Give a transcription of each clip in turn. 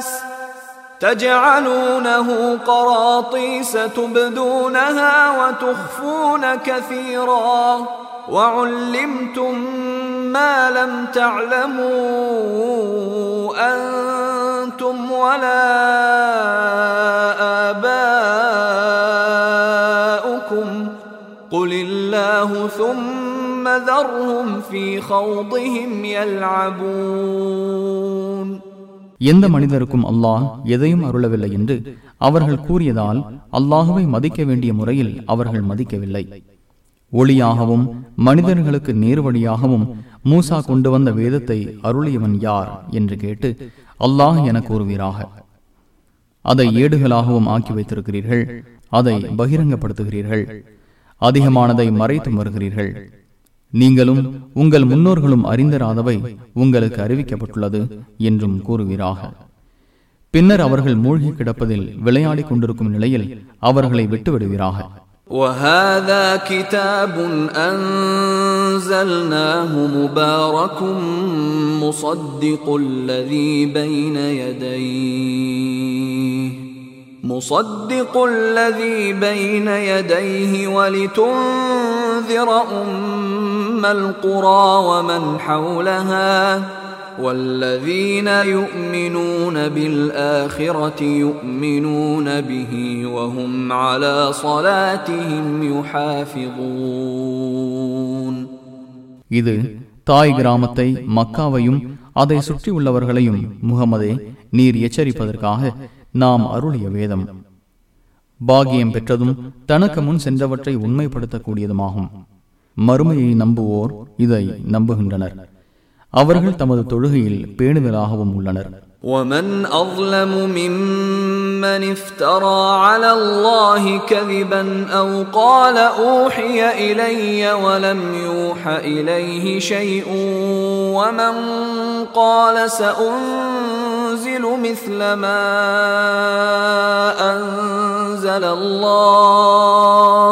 للناس تجعلونه قراطيس تبدونها وتخفون كثيرا. وعلمتم ما لم تعلموا أنتم ولا آباؤكم. قل الله ثم ذرهم في خوضهم يلعبون எந்த மனிதருக்கும் அல்லாஹ் எதையும் அருளவில்லை என்று அவர்கள் கூறியதால் அல்லாஹுவை மதிக்க வேண்டிய முறையில் அவர்கள் மதிக்கவில்லை ஒளியாகவும் மனிதர்களுக்கு நேர்வழியாகவும் மூசா கொண்டு வந்த வேதத்தை அருளியவன் யார் என்று கேட்டு அல்லாஹ் என கூறுவீராக அதை ஏடுகளாகவும் ஆக்கி வைத்திருக்கிறீர்கள் அதை பகிரங்கப்படுத்துகிறீர்கள் அதிகமானதை மறைத்து வருகிறீர்கள் நீங்களும் உங்கள் முன்னோர்களும் அறிந்தராதவை உங்களுக்கு அறிவிக்கப்பட்டுள்ளது என்றும் கூறுவீராக பின்னர் அவர்கள் மூழ்கி கிடப்பதில் விளையாடிக் கொண்டிருக்கும் நிலையில் அவர்களை விட்டுவிடுவீராக وهذا كتاب أنزلناه مبارك مصدق الذي بين يديه مصدق الذي بين يديه ولتنذر أم القرى ومن حولها والذين يؤمنون بالآخرة يؤمنون به وهم على صلاتهم يحافظون இது தாய் கிராமத்தை மக்காவையும் அதை சுற்றியுள்ளவர்களையும் முகமதே நீர் எச்சரிப்பதற்காக நாம் அருளிய வேதம் பாகியம் பெற்றதும் தனக்கு முன் சென்றவற்றை உண்மைப்படுத்தக்கூடியதுமாகும் மறுமையை நம்புவோர் இதை நம்புகின்றனர் அவர்கள் தமது தொழுகையில் பேணுதலாகவும் உள்ளனர் ومن أظلم ممن افترى على الله كذبا أو قال أوحي إلي ولم يوح إليه شيء ومن قال سأنزل مثل ما أنزل الله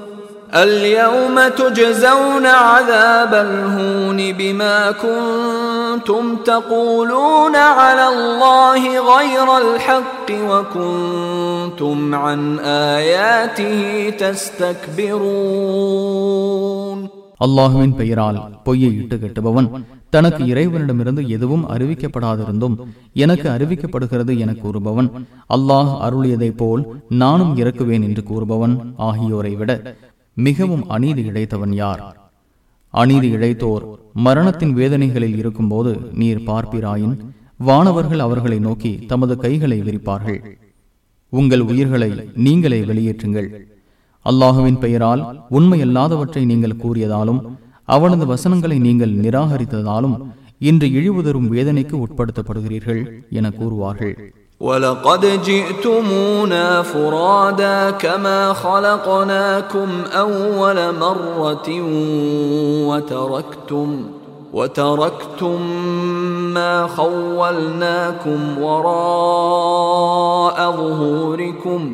اليوم تجزون عذاب الهون بما كنتم تقولون على الله غير الحق وكنتم عن آياته تستكبرون அல்லாஹுவின் பெயரால் பொய்யை இட்டு கட்டுபவன் தனக்கு இறைவனிடமிருந்து எதுவும் அறிவிக்கப்படாதிருந்தும் எனக்கு அறிவிக்கப்படுகிறது என கூறுபவன் அல்லாஹ் அருளியதைப் போல் நானும் இறக்குவேன் என்று கூறுபவன் ஆகியோரை விட மிகவும் அநீதி இழைத்தவன் யார்? அநீதி இழைத்தோர் மரணத்தின் வேதனைகளில் இருக்கும்போது நீர் பார்ப்பிராயின்? வானவர்கள் அவர்களை நோக்கி தமது கைகளை விரிப்பார்கள் உங்கள் உயிர்களை நீங்களே வெளியேற்றுங்கள். அல்லாஹுவின் பெயரால் உண்மையல்லாதவற்றை நீங்கள் கூறியதாலும் அவனது வசனங்களை நீங்கள் நிராகரித்ததாலும் இன்று இழிவு தரும் வேதனைக்கு உட்படுத்தப்படுகிறீர்கள் என கூறுவார்கள். ولقد جئتمونا فرادا كما خلقناكم أول مرة وتركتم وتركتم ما خولناكم وراء ظهوركم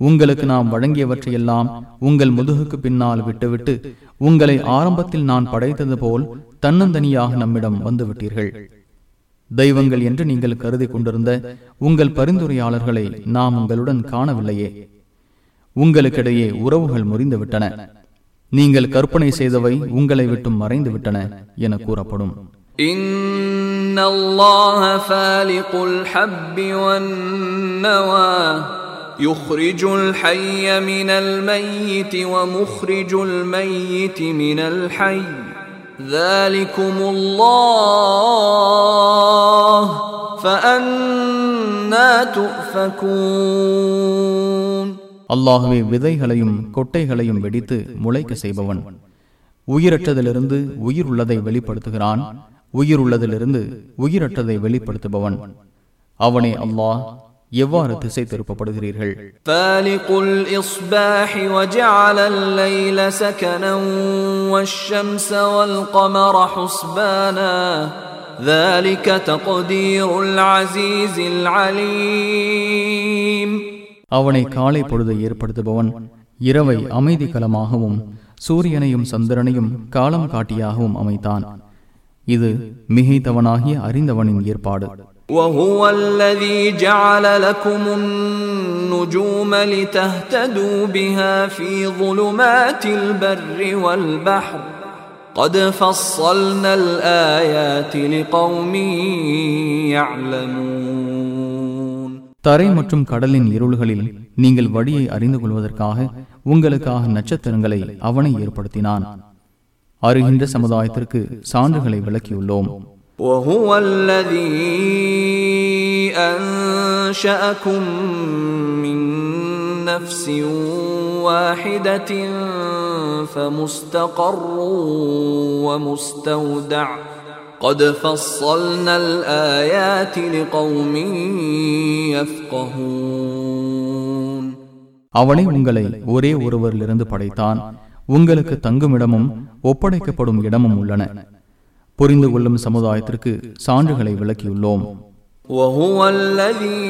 உங்களுக்கு நாம் வழங்கியவற்றையெல்லாம் உங்கள் முதுகுக்கு பின்னால் விட்டுவிட்டு உங்களை ஆரம்பத்தில் நான் படைத்தது போல் தன்னந்தனியாக நம்மிடம் வந்துவிட்டீர்கள் தெய்வங்கள் என்று நீங்கள் கருதி கொண்டிருந்த உங்கள் பரிந்துரையாளர்களை நாம் உங்களுடன் காணவில்லையே உங்களுக்கிடையே உறவுகள் முறிந்துவிட்டன நீங்கள் கற்பனை செய்தவை உங்களை விட்டும் மறைந்து விட்டன என கூறப்படும் إن الله فالق الحب والنوى يخرج الحي من الميت ومخرج الميت من الحي ذلكم الله فأنا تؤفكون அல்லாஹுவே விதைகளையும் கொட்டைகளையும் வெடித்து முளைக்க செய்பவன் உயிரற்றதிலிருந்து உயிர் உள்ளதை வெளிப்படுத்துகிறான் உயிர் உள்ளதிலிருந்து உயிரற்றதை வெளிப்படுத்துபவன் அவனே அல்லாஹ் எவ்வாறு திசை திருப்பப்படுகிறீர்கள்? அவனை காலை பொழுதை ஏற்படுத்துபவன் இரவை அமைதி கலமாகவும் சூரியனையும் சந்திரனையும் காலம் காட்டியாகவும் அமைத்தான். இது மிகைத்தவனாகிய அறிந்தவனின் ஏற்பாடு. وهو الذي جعل لكم النجوم لتهتدوا بها في ظلمات البر والبحر قد فصلنا الآيات لقوم يعلمون தரை மற்றும் கடலின் இருள்களில் நீங்கள் வழியை அறிந்து கொள்வதற்காக உங்களுக்காக நட்சத்திரங்களை அவனை ஏற்படுத்தினான் அறிகின்ற சமுதாயத்திற்கு சான்றுகளை விளக்கியுள்ளோம் وهو الذي أنشأكم من نفس واحدة فمستقر ومستودع قد فصلنا الآيات لقوم يفقهون அவனே உங்களை ஒரே ஒருவரிலிருந்து படைத்தான் உங்களுக்கு தங்குமிடமும் ஒப்படைக்கப்படும் இடமும் உள்ளன புரிந்து கொள்ளும் சமுதாயத்திற்கு சான்றுகளை விளக்கியுள்ளோம் وهو الذي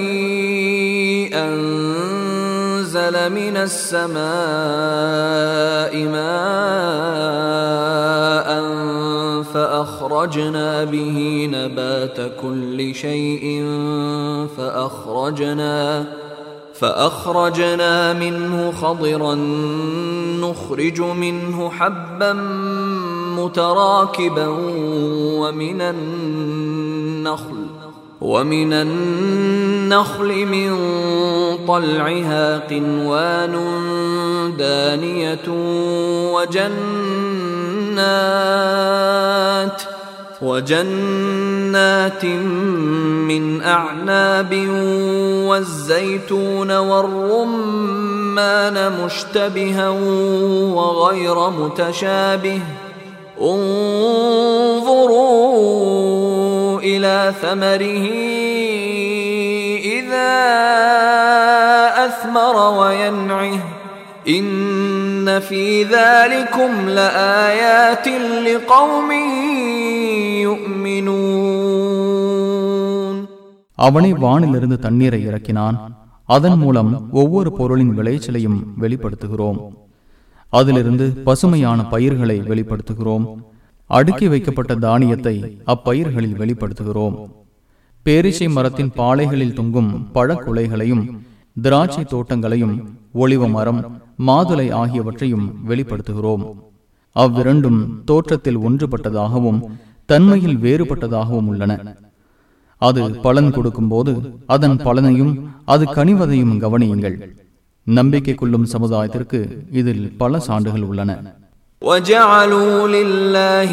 أنزل من السماء ماء فأخرجنا به نبات كل شيء فأخرجنا فأخرجنا منه خضرا نخرج منه حبا متراكبا ومن النخل ومن النخل من طلعها قنوان دانية وجنات وجنات من أعناب والزيتون والرمان مشتبها وغير متشابه. انظروا إلى ثمره إذا أثمر وينعه إن في ذلكم لآيات لقوم يؤمنون அவனே வானிலிருந்து தண்ணீரை இறக்கினான் அதன் மூலம் ஒவ்வொரு பொருளின் விளைச்சலையும் வெளிப்படுத்துகிறோம் அதிலிருந்து பசுமையான பயிர்களை வெளிப்படுத்துகிறோம். அடுக்கி வைக்கப்பட்ட தானியத்தை அப்பயிர்களில் வெளிப்படுத்துகிறோம். பேரிசை மரத்தின் பாலைகளில் தொங்கும் பழக்குலைகளையும் திராட்சை தோட்டங்களையும் ஒளிவ மரம் மாதுளை ஆகியவற்றையும் வெளிப்படுத்துகிறோம். அவ்விரண்டும் தோற்றத்தில் ஒன்றுபட்டதாகவும் தன்மையில் வேறுபட்டதாகவும் உள்ளன. அது பலன் கொடுக்கும் போது அதன் பலனையும் அது கனிவதையும் கவனியுங்கள். நம்பிக்கை கொள்ளும் சமுதாயத்திற்கு இதில் பல சான்றுகள் உள்ளன وجعلوا لله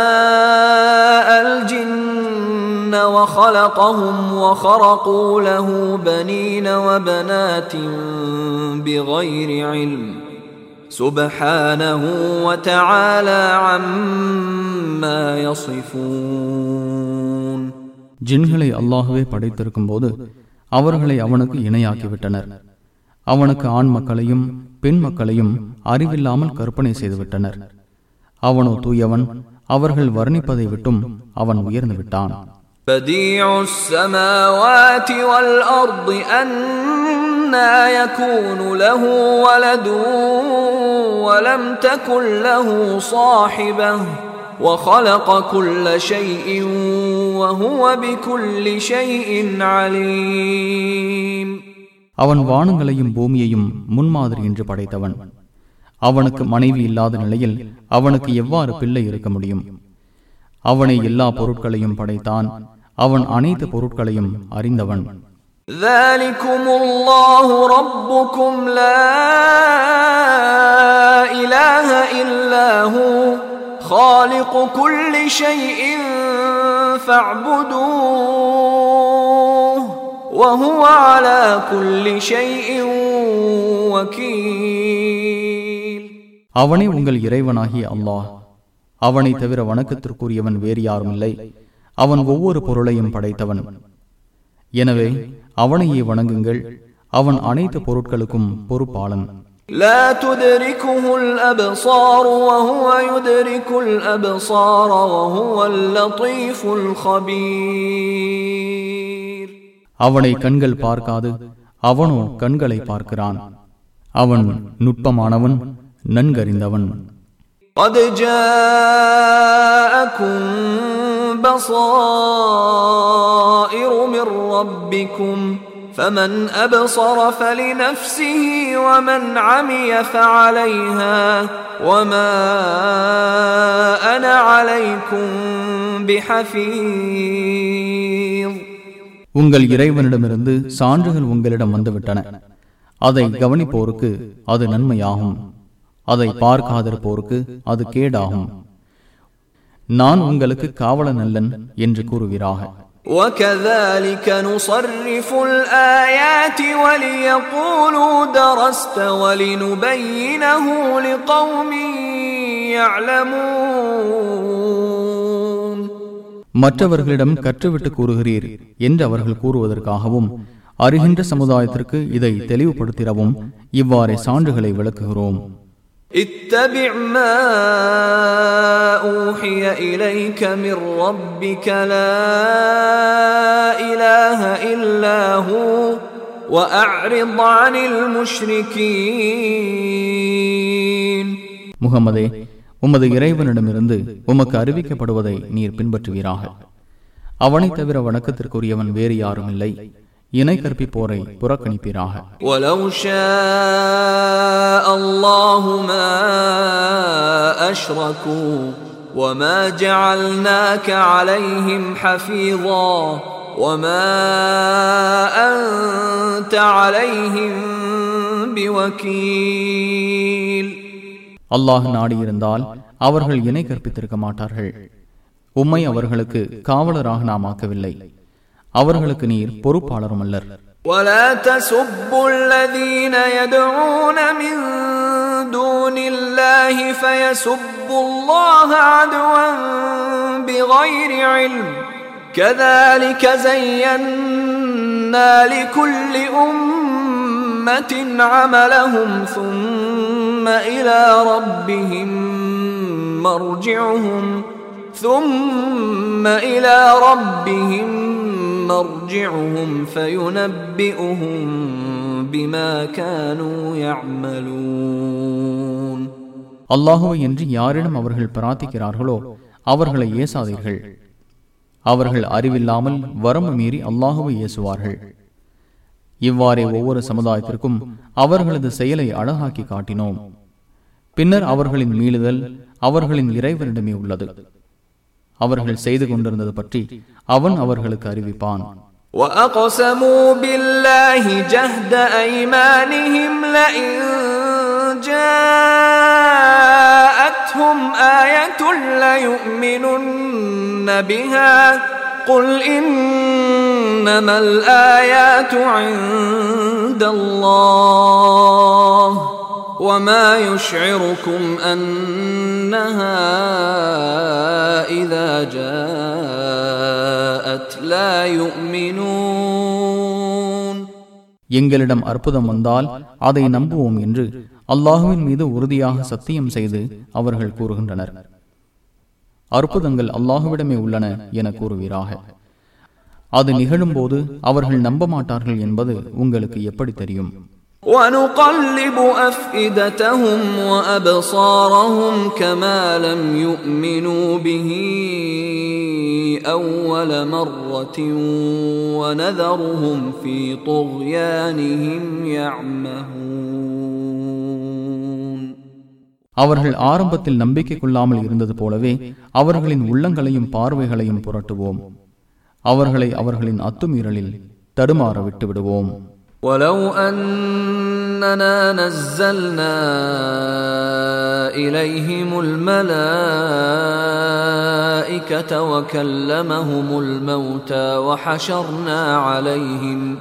شركاء الجن وخلقهم وخرقوا له بنين وبنات بغير علم سبحانه وتعالى عما يصفون ஜின்களை அல்லாஹுவே படைத்திருக்கும் போது அவர்களை அவனுக்கு இணையாக்கிவிட்டனர் அவனுக்கு ஆண் மக்களையும் பெண் மக்களையும் அறிவில்லாமல் கற்பனை செய்துவிட்டனர் அவனோ தூயவன் அவர்கள் வர்ணிப்பதை விட்டும் அவன் உயர்ந்து விட்டான் بديع السماوات والأرض أن أنا يكون له ولد ولم تكن له صاحبة وخلق كل شيء وهو بكل شيء عليم அவன் வானங்களையும் பூமியையும் முன்மாதிரி என்று படைத்தவன் அவனுக்கு மனைவி இல்லாத நிலையில் அவனுக்கு எவ்வாறு பிள்ளை இருக்க முடியும் அவனை எல்லா பொருட்களையும் படைத்தான் அவன் அனைத்து பொருட்களையும் அறிந்தவன் ذلكم الله ربكم لا إله إلا هو خالق كل شيء فاعبدوه وهو على كل شيء وكيل அவனே உங்கள் இறைவனாகிய அல்லாஹ் அவனை தவிர வணக்கத்திற்குரியவன் வேறு யாரும் இல்லை அவன் ஒவ்வொரு பொருளையும் படைத்தவன் எனவே அவனையே வணங்குங்கள் அவன் அனைத்து பொருட்களுக்கும் பொறுப்பாளன் لا تدركه الأبصار وهو يدرك الأبصار وهو اللطيف الخبير அவனை கண்கள் பார்க்காது அவனோ கண்களை பார்க்கிறான் அவன் நுட்பமானவன் நன்கறிந்தவன் قد جاءكم بصائر من ربكم فمن أبصر فلنفسه ومن عمي فعليها وما أنا عليكم بحفيظ உங்கள் இறைவனிடமிருந்து சான்றுகள் உங்களிடம் வந்துவிட்டன அதை கவனிப்போருக்கு அது நன்மையாகும் அதை பார்க்காதிருப்போருக்கு அது கேடாகும் நான் உங்களுக்கு காவலன் அல்லன் என்று கூறுவீராக وكذلك نصرف الآيات وليقولوا درست ولنبينه لقوم يعلمون மற்றவர்களிடம் கற்றுவிட்டு கூறுகிறீர் என்று அவர்கள் கூறுவதற்காகவும் அறிகின்ற சமுதாயத்திற்கு இதை தெளிவுபடுத்திடவும் இவ்வாறே சான்றுகளை விளக்குகிறோம் اتبع ما أوحي إليك من ربك لا إله إلا هو وأعرض عن المشركين முகமதே உமது இறைவனிடமிருந்து உமக்கு அறிவிக்கப்படுவதை நீர் பின்பற்றுவீராக அவனைத் தவிர வணக்கத்திற்குரியவன் வேறு யாரும் இல்லை இணை கற்பிப்போரை புறக்கணிப்பீராக ولو شاء الله ما أشركوا وما جعلناك عليهم حفيظا وما أنت عليهم بوكيل அல்லாஹ் நாடியிருந்தால் அவர்கள் இணை கற்பித்திருக்க மாட்டார்கள் உம்மை அவர்களுக்கு காவலராக நாம் ஆக்கவில்லை அவர்களுக்கு நீர் பொறுப்பாளரும் அல்லர் ولا تسبوا الذين يدعون من دون الله فيسبوا الله عدوا بغير علم كذلك زينا لكل أمة عملهم ثم إلى ربهم مرجعهم ثم إلى ربهم مرجعهم فينبئهم بما كانوا يعملون அல்லாஹுவை என்று யாரிடம் அவர்கள் பிரார்த்திக்கிறார்களோ அவர்களை ஏசாதீர்கள் அவர்கள் அறிவில்லாமல் வரம்பு மீறி அல்லாஹுவை ஏசுவார்கள் இவ்வாறே ஒவ்வொரு சமுதாயத்திற்கும் அவர்களது செயலை அழகாக்கி காட்டினோம் பின்னர் அவர்களின் மீளுதல் அவர்களின் இறைவனிடமே உள்ளது அவர்கள் செய்து கொண்டிருந்தது பற்றி அவன் அவர்களுக்கு அறிவிப்பான் وأقسموا بالله جهد أيمانهم لئن جاءتهم آية ليؤمنن بها قل إنما الآيات عند الله وما يشعركم أنها إذا جاءت لا يؤمنون எங்களிடம் அற்புதம் வந்தால் அதை நம்புவோம் என்று அல்லாஹுவின் மீது உறுதியாக சத்தியம் செய்து அவர்கள் கூறுகின்றனர் அற்புதங்கள் அல்லாஹுவிடமே உள்ளன என கூறுவீராக அது நிகழும்போது அவர்கள் நம்ப மாட்டார்கள் என்பது உங்களுக்கு எப்படி தெரியும் ونقلب أفئدتهم وأبصارهم كما لم يؤمنوا به أول مرة ونذرهم في طغيانهم يعمهون அவர்கள் ஆரம்பத்தில் நம்பிக்கை கொள்ளாமல் இருந்தது போலவே அவர்களின் உள்ளங்களையும் பார்வைகளையும் புரட்டுவோம் அவர்களை அவர்களின் அத்துமீறலில் தடுமாற விட்டு விடுவோம் ولو أننا نزلنا إليهم الملائكة وكلمهم الموتى وحشرنا عليهم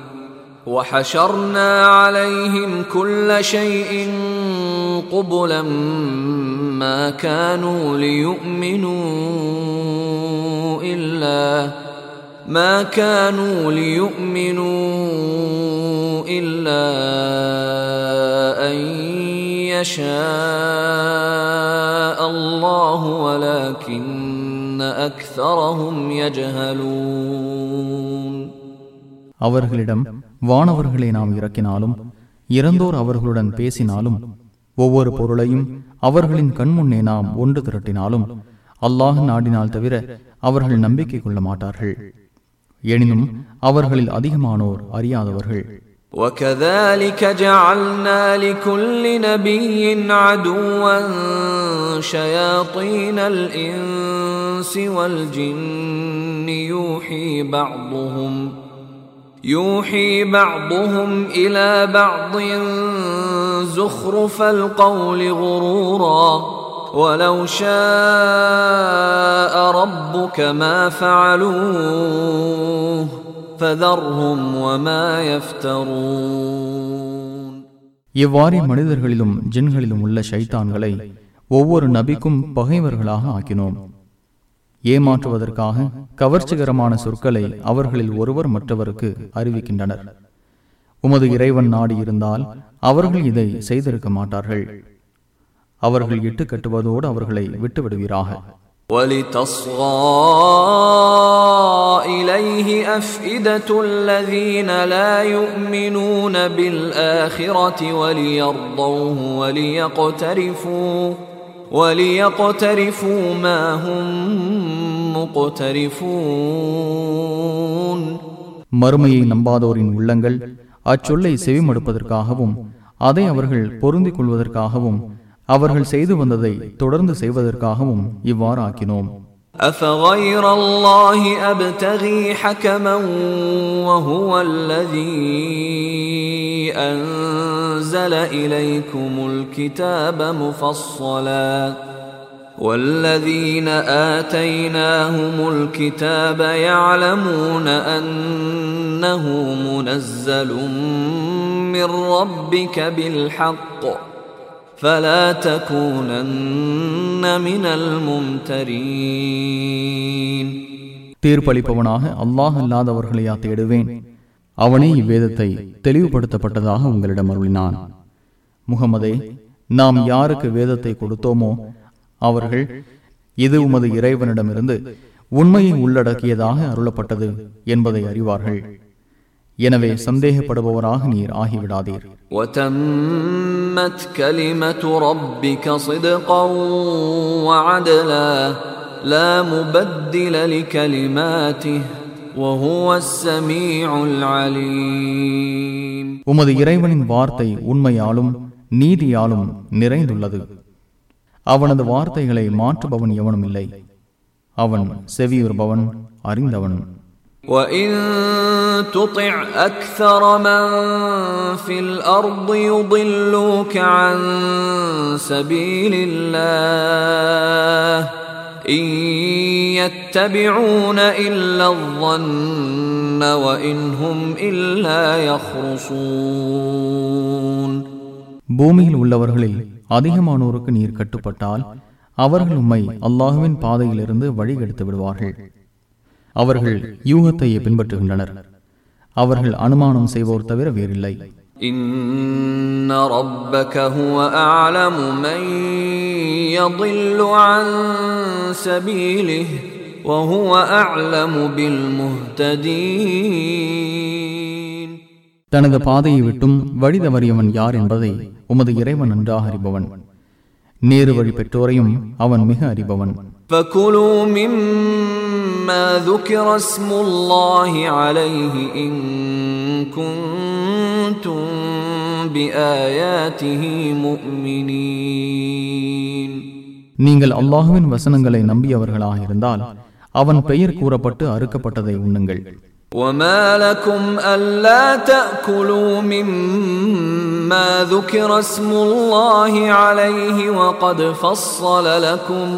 وحشرنا عليهم كل شيء قبلا ما كانوا ليؤمنوا إلا ما كانوا ليؤمنوا إلا أن يشاء الله ولكن أكثرهم يجهلون அவர்களிடம் வானவர்களை நாம் இறக்கினாலும் இறந்தோர் அவர்களுடன் பேசினாலும் ஒவ்வொரு பொருளையும் அவர்களின் கண்முன்னே நாம் ஒன்று திரட்டினாலும் அல்லாஹ் நாடினால் தவிர அவர்கள் நம்பிக்கை கொள்ள மாட்டார்கள் எனினும் அவர்களில் அதிகமானோர் அறியாதவர்கள் وكذلك جعلنا لكل نبي عدوا شياطين الإنس والجن يوحي بعضهم يوحي بعضهم إلى بعض زخرف القول غرورا ولو شاء ربك ما فعلوه فذرهم وما يفترون இவ்வாறே மனிதர்களிலும் ஜின்களிலும் உள்ள ஷைத்தான்களை ஒவ்வொரு நபிக்கும் பகைவர்களாக ஆக்கினோம் ஏமாற்றுவதற்காக கவர்ச்சிகரமான சொற்களை அவர்களில் ஒருவர் மற்றவருக்கு அறிவிக்கின்றனர் உமது இறைவன் நாடி இருந்தால் அவர்கள் இதை செய்திருக்க மாட்டார்கள் அவர்கள் இட்டு கட்டுவதோடு அவர்களை விட்டுவிடுவீராக ولتصغى إليه أفئدة الذين لا يؤمنون بالآخرة وليرضوه وليقترفوا وليقترفوا ما هم مقترفون மறுமையை நம்பாதோரின் உள்ளங்கள் அச்சொல்லை செவிமடுப்பதற்காகவும் அதை அவர்கள் பொருந்திக் கொள்வதற்காகவும் அவர்கள் செய்து வந்ததை தொடர்ந்து செய்வதற்காகவும் இவ்வாறு ஆக்கினோம் أفغير الله أبتغي حكما وهو الذي أنزل إليكم الكتاب مفصلا والذين آتيناهم الكتاب يعلمون أنه منزل من ربك بالحق فلا تكونن من الممترين தீர்ப்பளிப்பவனாக அல்லாஹ் அல்லாதவர்களையா தேடுவேன் அவனே இவ்வேதத்தை தெளிவுபடுத்தப்பட்டதாக உங்களிடம் அருளினான் முகமதே நாம் யாருக்கு வேதத்தை கொடுத்தோமோ அவர்கள் இது உமது இறைவனிடமிருந்து உண்மையை உள்ளடக்கியதாக அருளப்பட்டது என்பதை அறிவார்கள் எனவே சந்தேகப்படுபவராக நீர் ஆகிவிடாதீர் وتمت كلمة ربك صدقا وعدلا لا مبدل لكلماته وهو السميع العليم உமது இறைவனின் வார்த்தை உண்மையாலும் நீதியாலும் நிறைந்துள்ளது அவனது வார்த்தைகளை மாற்றுபவன் எவனும் இல்லை அவன் செவியுறுபவன் அறிந்தவன் وإن تطع أكثر من في الأرض يضلوك عن سبيل الله إن يتبعون إلا الظن وإن هم إلا يخرصون பூமியில் உள்ளவர்களில் அதிகமானோருக்கு நீர் கட்டுப்பட்டால் அவர்கள் உம்மை அல்லாஹுவின் பாதையிலிருந்து வழிகெடுத்து விடுவார்கள் அவர்கள் யூகத்தையே பின்பற்றுகின்றனர் அவர்கள் அனுமானம் செய்வோர் தவிர வேறில்லை إن ربك هو أعلم من يضل عن سبيله وهو أعلم بالمهتدين தனது பாதையை விட்டும் வழி தவறியவன் யார் என்பதை உமது இறைவன் நன்றாக அறிபவன் நேரு வழி பெற்றோரையும் அவன் மிக அறிபவன் فكلوا مما ذكر اسم الله عليه إن كنتم بآياته مؤمنين நீங்கள் அல்லாஹுவின் வசனங்களை நம்பியவர்களாக இருந்தால் அவன் பெயர் கூறப்பட்டு அறுக்கப்பட்டதை உண்ணுங்கள் وما لكم ألا تأكلوا مما ذكر اسم الله عليه وقد فصل لكم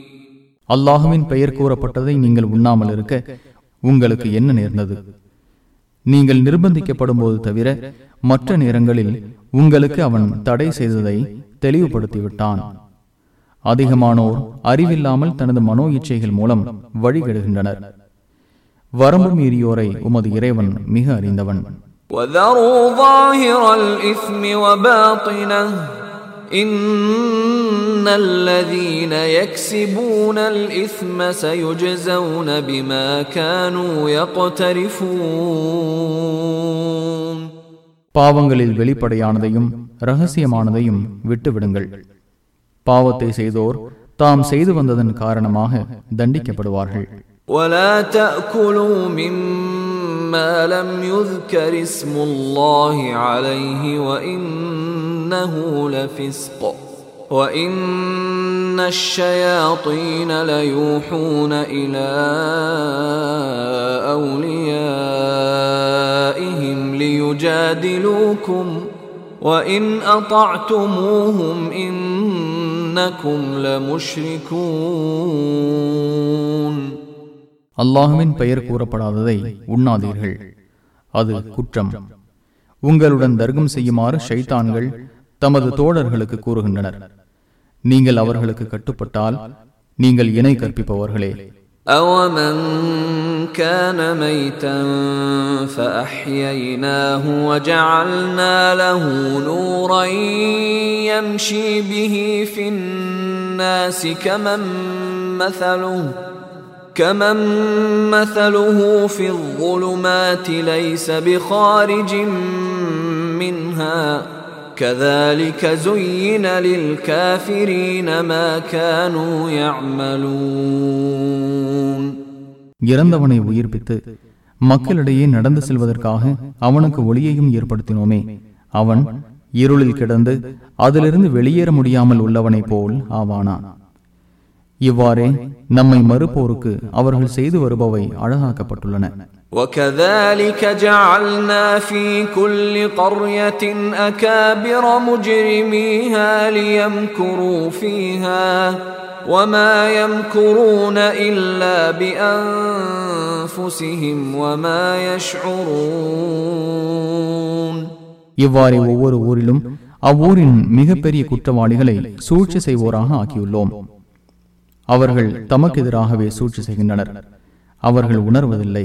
அல்லாஹுவின் பெயர் கூறப்பட்டதை நீங்கள் உண்ணாமல் இருக்க உங்களுக்கு என்ன நேர்ந்தது? நீங்கள் நிர்பந்திக்கப்படும் போது தவிர மற்ற நேரங்களில் உங்களுக்கு அவன் தடை செய்ததை தெளிவுபடுத்திவிட்டான். அதிகமானோர் அறிவில்லாமல் தனது மனோ இச்சைகள் மூலம் வழிகெடுகின்றனர். வரம்பு மீறியோரை உமது இறைவன் மிக அறிந்தவன். وذروا ظاهر الإثم وباطنه إن الذين يكسبون الإثم سيجزون بما كانوا يقترفون பாவங்களில் வெளிப்படையானதையும் ரகசியமானதையும் விட்டுவிடுங்கள் பாவத்தை செய்தோர் தாம் செய்து வந்ததன் காரணமாக தண்டிக்கப்படுவார்கள் ولا تأكلوا مما لم يذكر اسم الله عليه وإنه لفسق وإن الشياطين ليوحون إلى أوليائهم ليجادلوكم وإن أطعتموهم إنكم لمشركون அல்லாஹுவின் பெயர் கூறப்படாததை உண்ணாதீர்கள் அது குற்றம் உங்களுடன் தர்க்கம் செய்யுமாறு ஷைத்தான்கள் தமது தோழர்களுக்கு கூறுகின்றனர் நீங்கள் அவர்களுக்கு கட்டுப்பட்டால் நீங்கள் இணை கற்பிப்பவர்களே أومن كان ميتا فأحييناه وجعلنا له نورا يمشي به في الناس كمن مثله كمن مثله في الظلمات ليس بخارج منها كذلك زين للكافرين ما كانوا يعملون இறந்தவனை உயிர்ப்பித்து மக்களிடையே நடந்து செல்வதற்காக அவனுக்கு ஒளியையும் ஏற்படுத்தினோமே அவன் இருளில் கிடந்து அதிலிருந்து வெளியேற முடியாமல் உள்ளவனைப் போல் ஆவானான் இவ்வாறே நம்மை மறுப்போருக்கு அவர்கள் செய்து வருபவை அழகாக்கப்பட்டுள்ளன وكذلك جعلنا في كل قرية أكابر مجرميها ليمكروا فيها وما يمكرون إلا بأنفسهم وما يشعرون இவ்வாறே ஒவ்வொரு ஊரிலும் அவ்வூரின் மிகப்பெரிய குற்றவாளிகளை சூழ்ச்சி செய்வோராக ஆக்கியுள்ளோம் அவர்கள் தமக்கு எதிராகவே சூழ்ச்சி செய்கின்றனர் அவர்கள் உணர்வதில்லை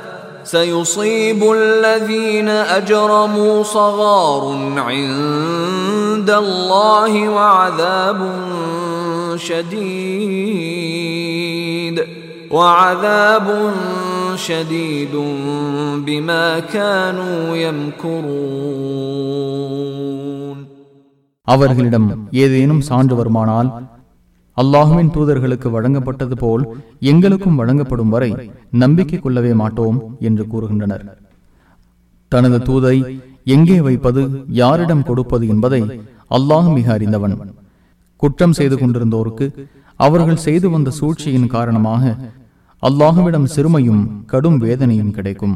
سيصيب الذين أجرموا صغار عند الله وعذاب شديد وعذاب شديد بما كانوا يمكرون அவர்களிடம் ஏதேனும் சான்று வருமானால் அல்லாஹுவின் தூதர்களுக்கு வழங்கப்பட்டது போல் எங்களுக்கும் வழங்கப்படும் வரை நம்பிக்கை கொள்ளவே மாட்டோம் என்று கூறுகின்றனர். தனது தூதை எங்கே வைப்பது யாரிடம் கொடுப்பது என்பதை அல்லாஹ் மிக அறிந்தவன். குற்றம் செய்து கொண்டிருந்தோருக்கு அவர்கள் செய்து வந்த சூழ்ச்சியின் காரணமாக அல்லாஹுவிடம் சிறுமையும் கடும் வேதனையும் கிடைக்கும்.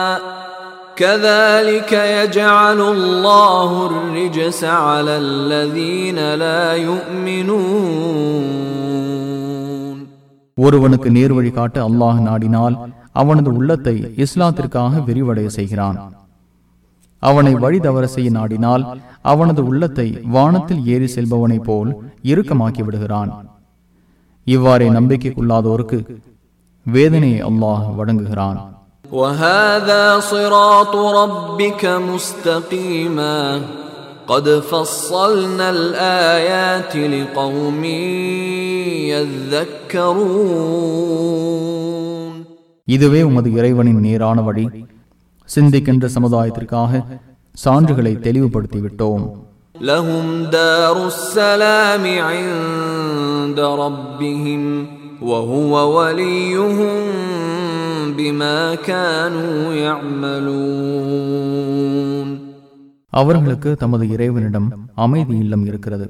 كذلك يجعل الله الرجس على الذين لا يؤمنون ஒருவனுக்கு நேர்வழி காட்ட அல்லாஹ் நாடினால் அவனது உள்ளத்தை இஸ்லாத்திற்காக விரிவடைய செய்கிறான் அவனை வழி தவற செய்ய நாடினால் அவனது உள்ளத்தை வானத்தில் ஏறி செல்பவனைப் போல் இறுக்கமாக்கி விடுகிறான் இவ்வாறே நம்பிக்கைக்குள்ளாதோருக்கு வேதனையை அல்லாஹ் வழங்குகிறான் وهذا صراط ربك مستقيما قد فصلنا الآيات لقوم يذكرون இதுவே உமது இறைவனின் நேரான வழி சிந்திக்கின்ற சமுதாயத்திற்காக சான்றுகளை தெளிவுபடுத்தி விட்டோம் لهم دار السلام عند ربهم وهو وليهم بما كانوا يعملون அவர்களுக்கு தமது இறைவனிடம் அமைதி இல்லம் இருக்கிறது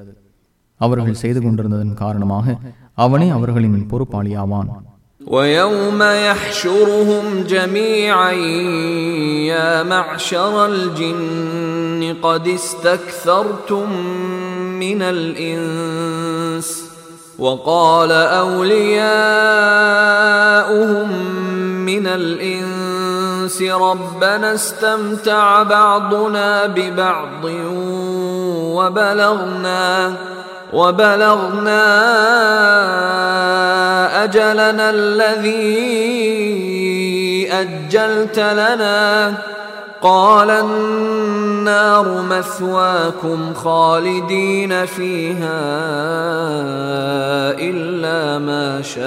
அவர்கள் செய்து கொண்டிருந்ததன் காரணமாக அவனே அவர்களின் பொறுப்பாளியாவான் ويوم يحشرهم جميعا يا معشر الجن قد استكثرتم من الإنس وقال أولياؤهم من الإنس ربنا استمتع بعضنا ببعض وبلغنا وبلغنا أجلنا الذي أجلت لنا قال النار مثواكم خالدين فيها إلا ما شاء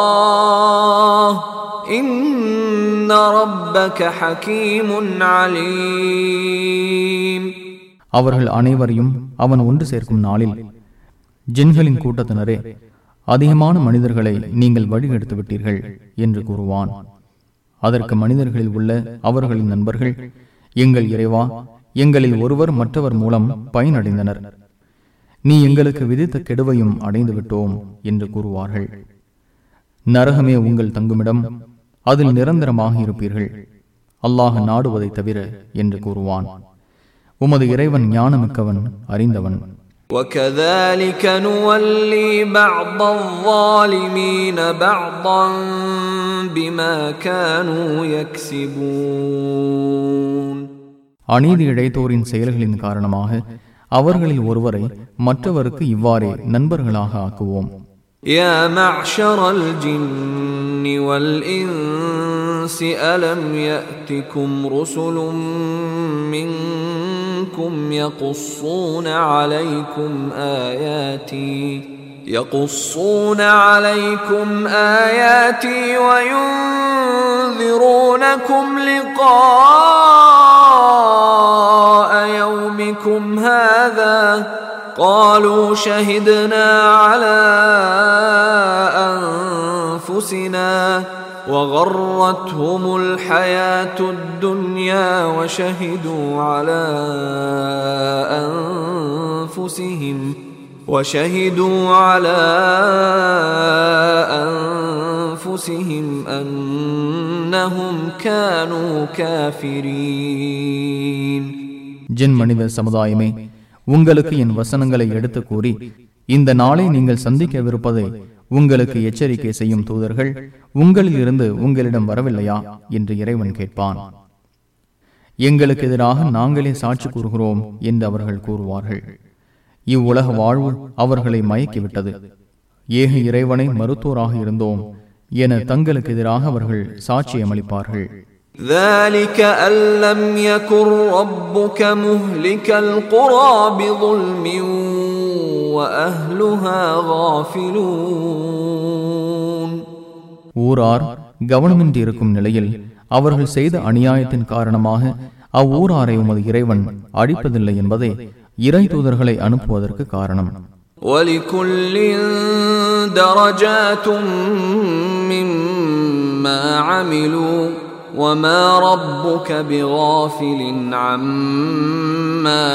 الله إن ربك حكيم عليم அவர்கள் அனைவரையும் அவன் ஒன்று சேர்க்கும் நாளில் ஜின்களின் கூட்டத்தினரே அதிகமான மனிதர்களை நீங்கள் வழிகெடுத்து விட்டீர்கள் என்று கூறுவான் அதற்கு மனிதர்களில் உள்ள அவர்களின் நண்பர்கள் எங்கள் இறைவா எங்களில் ஒருவர் மற்றவர் மூலம் பயனடைந்தனர். நீ எங்களுக்கு விதித்த கெடுவையும் அடைந்து விட்டோம் என்று கூறுவார்கள். நரகமே உங்கள் தங்குமிடம் அதில் நிரந்தரமாக இருப்பீர்கள். அல்லாஹ் நாடுவதை தவிர என்று கூறுவான். உமது இறைவன் ஞானமிக்கவன் அறிந்தவன். وكذلك نولي بعض الظالمين بعضا بما كانوا يكسبون அநீதி இழைத்தோரின் செயல்களின் காரணமாக அவர்களில் ஒருவரை மற்றவருக்கு இவ்வாறே நண்பர்களாக ஆக்குவோம் يا معشر الجن والإنس ألم يأتكم رسل منكم يقصون عليكم آياتي يقصون عليكم آياتي وينذرونكم لقاء يومكم هذا. قالوا شهدنا على أنفسنا وغرتهم الحياة الدنيا وشهدوا على أنفسهم وشهدوا على أنفسهم أنهم كانوا كافرين ஜின் மனித சமுதாயமே உங்களுக்கு என் வசனங்களை எடுத்து கூறி இந்த நாளை நீங்கள் சந்திக்கவிருப்பதை உங்களுக்கு எச்சரிக்கை செய்யும் தூதர்கள் உங்களில் இருந்து உங்களிடம் வரவில்லையா? என்று இறைவன் கேட்பான். எங்களுக்கு எதிராக நாங்களே சாட்சி கூறுகிறோம் என்று அவர்கள் கூறுவார்கள். இவ்வுலக வாழ்வு அவர்களை மயக்கிவிட்டது. ஏக இறைவனை மருத்துவராக இருந்தோம் என தங்களுக்கு எதிராக அவர்கள் சாட்சியமளிப்பார்கள் ذلك أن لم يكن ربك مهلك القرى بظلم وأهلها غافلون ஊரார் கவனமின்றி இருக்கும் நிலையில் அவர்கள் செய்த அநியாயத்தின் காரணமாக அவ்வூராரை உமது இறைவன் அழிப்பதில்லை என்பதே இறை தூதர்களை அனுப்புவதற்கு காரணம் ولكل درجات مما عملوا وما ربك بغافل عما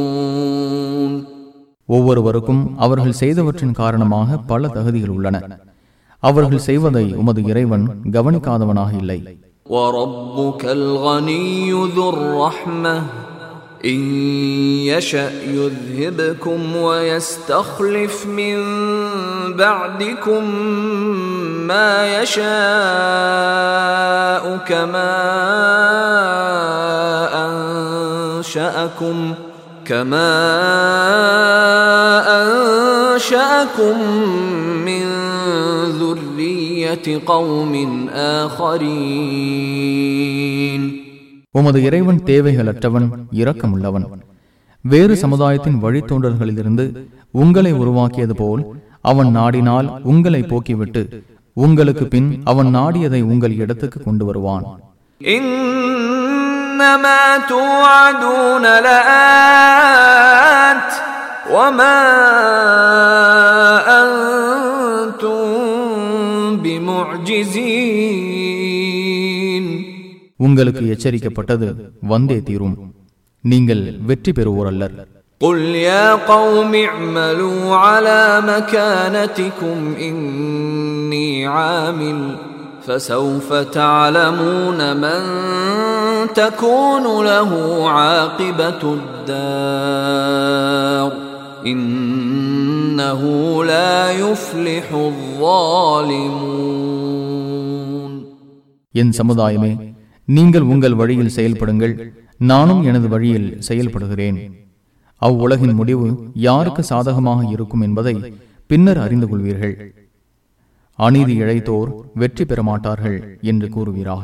يعملون ஒவ்வொருவருக்கும் அவர்கள் செய்தவற்றின் காரணமாக பல தகுதிகள் உள்ளன அவர்கள் செய்வதை உமது இறைவன் கவனிக்காதவனாக இல்லை وربك الغني ذو الرحمة إن يشأ يذهبكم ويستخلف من بعدكم ما يشاء كما أنشأكم كما أنشأكم من ذرية قوم آخرين. உமது இறைவன் தேவைகள் தேவைகளற்றவன் இரக்கமுள்ளவன். வேறு சமுதாயத்தின் வழித்தோன்றல்களிலிருந்து உங்களை உருவாக்கியது போல் அவன் நாடினால் உங்களை போக்கிவிட்டு உங்களுக்கு பின் அவன் நாடியதை உங்கள் இடத்துக்கு கொண்டு வருவான். பிமுஜிசீன் உங்களுக்கு எச்சரிக்கப்பட்டது வந்தே தீரும் நீங்கள் வெற்றி பெறுவோர் அல்லர் قل يا قوم اعملوا على مكانتكم إني عامل فسوف تعلمون من تكون له عاقبة الدار إنه لا يفلح الظالمون என் சமுதாயமே நீங்கள் உங்கள் வழியில் செயல்படுங்கள். நானும் எனது வழியில் செயல்படுகிறேன். அவ்வுலகின் முடிவு யாருக்கு சாதகமாக இருக்கும் என்பதை பின்னர் அறிந்து கொள்வீர்கள். அநீதி இழைத்தோர் வெற்றி பெற மாட்டார்கள் என்று கூறுவீராக.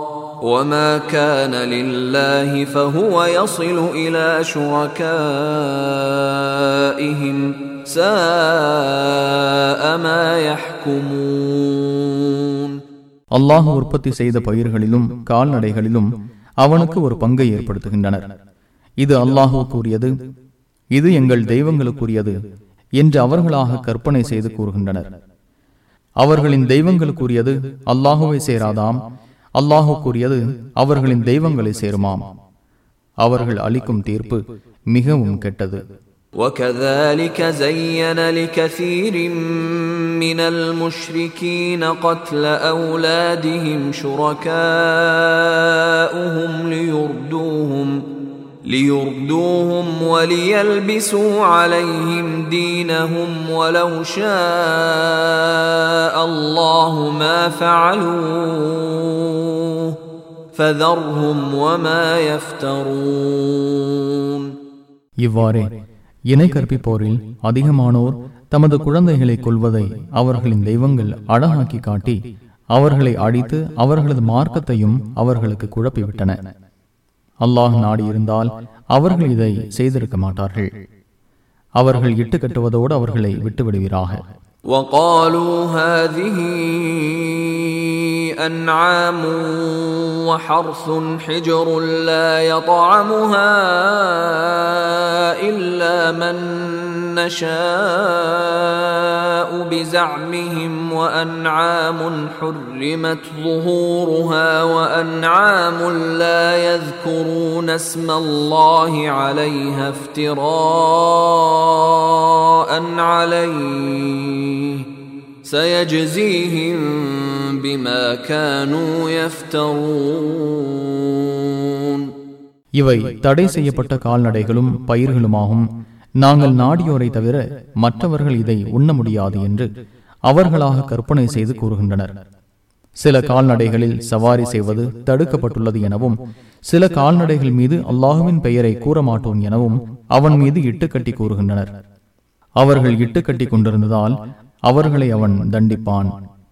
وما كان لله فهو يصل إلى شركائهم ساء ما يحكمون அல்லாஹ் உற்பத்தி செய்த பயிர்களிலும் கால்நடைகளிலும் அவனுக்கு ஒரு பங்கை ஏற்படுத்துகின்றனர் இது அல்லாஹுக்குரியது இது எங்கள் தெய்வங்களுக்குரியது என்று அவர்களாக கற்பனை செய்து கூறுகின்றனர் அவர்களின் தெய்வங்களுக்குரியது அல்லாஹுவை சேராதாம் அல்லாஹுக்குரியது அவர்களின் தெய்வங்களை சேருமாம் அவர்கள் அளிக்கும் தீர்ப்பு மிகவும் கெட்டது وكذلك زين لكثير من المشركين قتل أولادهم شركاؤهم ليردوهم ليردوهم وليلبسوا عليهم دينهم ولو شاء الله ما فعلوه فذرهم وما يفترون இவ்வாறே இணை கற்பிப்போரில் அதிகமானோர் தமது குழந்தைகளை கொல்வதை அவர்களின் தெய்வங்கள் அழகாக்கி காட்டி அவர்களை அடித்து அவர்களது மார்க்கத்தையும் அவர்களுக்கு குழப்பிவிட்டன அல்லாஹ் நாடியிருந்தால் அவர்கள் இதை செய்திருக்க மாட்டார்கள் அவர்கள் இட்டு கட்டுவதோடு அவர்களை விட்டுவிடுவீராக وقالوا هذه أنعام وحرث حجر لا يطعمها إلا من نشاء بزعمهم وأنعام حرمت ظهورها وأنعام لا يذكرون اسم الله عليها افتراء عليه سيجزيهم بما كانوا يفترون இவை தடை செய்யப்பட்ட கால்நடைகளும் பயிர்களுமாகும் நாங்கள் நாடியோரை தவிர மற்றவர்கள் இதை உண்ண முடியாது என்று அவர்களாக கற்பனை செய்து கூறுகின்றனர். சில கால்நடைகளில் சவாரி செய்வது தடுக்கப்பட்டுள்ளது எனவும் சில கால்நடைகள் மீது அல்லாஹுவின் பெயரை கூற மாட்டோம் எனவும் அவன் மீது இட்டுக்கட்டி கூறுகின்றனர். அவர்கள் இட்டுக்கட்டி கொண்டிருந்ததால் அவர்களை அவன் தண்டிப்பான்.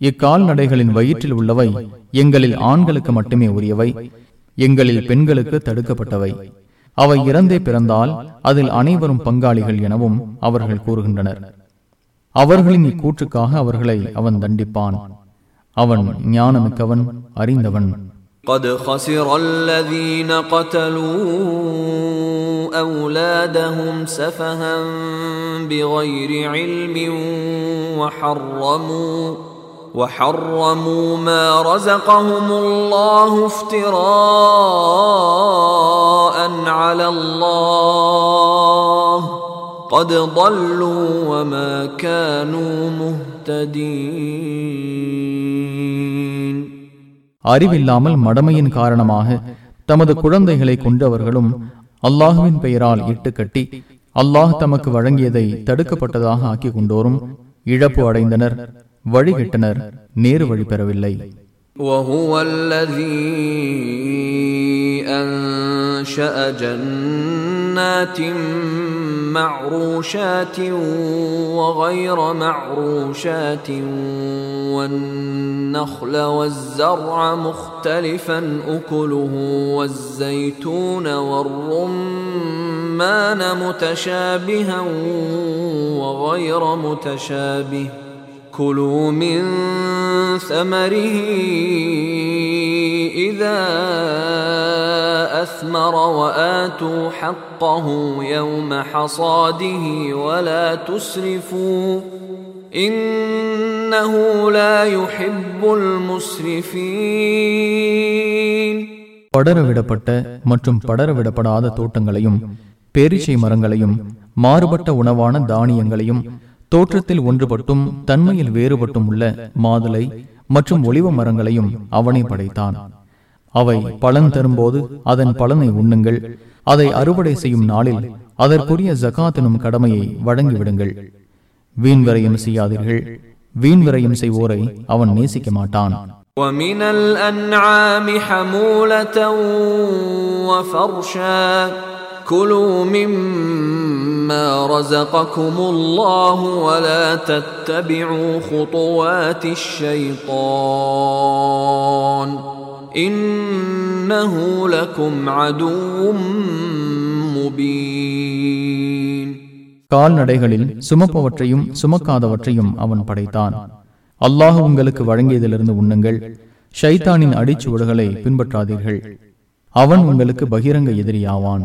இக்கால்நடைகளின் வயிற்றில் உள்ளவை எங்களில் ஆண்களுக்கு மட்டுமே உரியவை எங்களில் பெண்களுக்கு தடுக்கப்பட்டவை அவை இறந்தே பிறந்தால் அதில் அனைவரும் பங்காளிகள் எனவும் அவர்கள் கூறுகின்றனர் அவர்களின் இக்கூற்றுக்காக அவர்களை அவன் தண்டிப்பான் அவன் ஞானமிக்கவன் அறிந்தவன் قد خسر الذين قتلوا أولادهم سفها بغير علم وحرموا وحرموا ما رزقهم الله افتراء على الله قد ضلوا وما كانوا مهتدين அறிவில்லாமல் மடமையின் காரணமாக தமது குழந்தைகளை கொண்டவர்களும் அல்லாஹுவின் பெயரால் இட்டு கட்டி அல்லாஹ் தமக்கு வழங்கியதை தடுக்கப்பட்டதாக ஆக்கிக் கொண்டோரும் இழப்பு அடைந்தனர் வழிகெட்டனர் நேரு வழி பெறவில்லை وهو الذي أنشأ جنات معروشات وغير معروشات والنخل والزرع مختلفا أكله والزيتون والرمان متشابها وغير متشابه كلوا من ثمره إذا أثمر وآتوا حقه يوم حصاده ولا تسرفوا إنه لا يحب المسرفين படரவிடப்பட்ட மற்றும் படரவிடப்படாத தோட்டங்களையும் பேரிச்சை மரங்களையும் மாறுபட்ட உணவான தானியங்களையும் தோற்றத்தில் ஒன்றுபட்டும் தன்மையில் வேறுபட்டும் உள்ள மாதுளை மற்றும் ஒளிவ மரங்களையும் அவனே படைத்தான் அவை பலன் தரும்போது அதன் பலனை உண்ணுங்கள் அதை அறுவடை செய்யும் நாளில் அதற்குரிய ஜகாத் எனும் கடமையை வழங்கிவிடுங்கள் வீண் விரயம் செய்யாதீர்கள் வீண் விரயம் செய்வோரை அவன் நேசிக்க மாட்டான் ومن الأنعام حمولة وفرشا كلوا مما رزقكم الله ولا تتبعوا خطوات الشيطان إنه لكم عدو مبين கால்நடைகளில் சுமப்பவற்றையும் சுமக்காதவற்றையும் அவன் படைத்தான் அல்லாஹ் உங்களுக்கு வழங்கியதிலிருந்து உண்ணுங்கள் ஷைத்தானின் அடிச்சுவடுகளை பின்பற்றாதீர்கள் அவன் உங்களுக்கு பகிரங்க எதிரியாவான்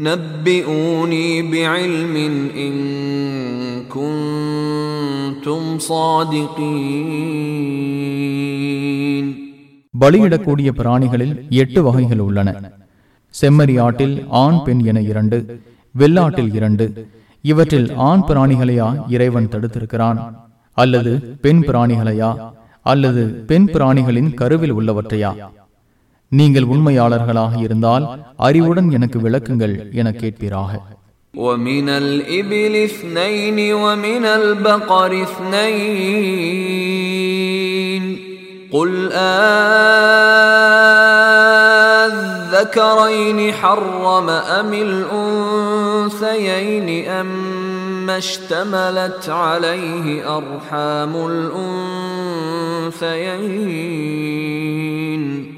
نبئوني بعلم إن كنتم صادقين பலியிடக்கூடிய பிராணிகளில் எட்டு வகைகள் உள்ளன செம்மறி ஆட்டில் ஆண் பெண் என இரண்டு வெள்ளாட்டில் இரண்டு இவற்றில் ஆண் பிராணிகளையா இறைவன் தடுத்திருக்கிறான் அல்லது பெண் பிராணிகளையா அல்லது பெண் பிராணிகளின் கருவில் உள்ளவற்றையா நீங்கள் உண்மையாளர்களாக இருந்தால் அறிவுடன் எனக்கு விளக்குங்கள் என கேட்பீராக ومن الإبل اثنين ومن البقر اثنين قل الذكرين حرم أم الأنثيين أم اشتملت عليه أرحام الأنثيين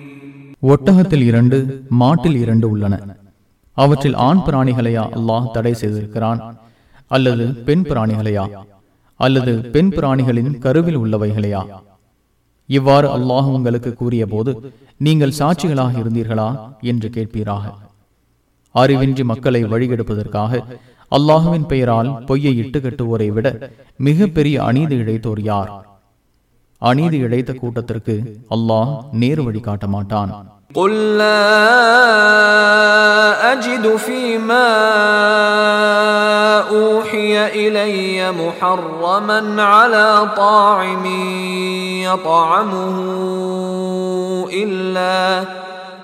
ஒட்டகத்தில் இரண்டு மாட்டில் இரண்டு உள்ளன. அவற்றில் ஆண் பிராணிகளையா அல்லாஹ் தடை செய்திருக்கிறான் அல்லது பெண் பிராணிகளையா அல்லது பெண் பிராணிகளின் கருவில் உள்ளவைகளையா? இவ்வாறு அல்லாஹ் உங்களுக்கு கூறிய போது நீங்கள் சாட்சிகளாக இருந்தீர்களா என்று கேட்பீராக. அறிவின்றி மக்களை வழிகெடுப்பதற்காக அல்லாஹுவின் பெயரால் பொய்யை இட்டு கட்டுவோரை விட மிக பெரிய அநீதி இழைத்தோர் யார்? அநீதி இழைத்த கூட்டத்திற்கு அல்லாஹ் நேரு வழி காட்ட மாட்டான் قل لا أجد فيما أوحي إلي محرما على طاعم يطعمه إلا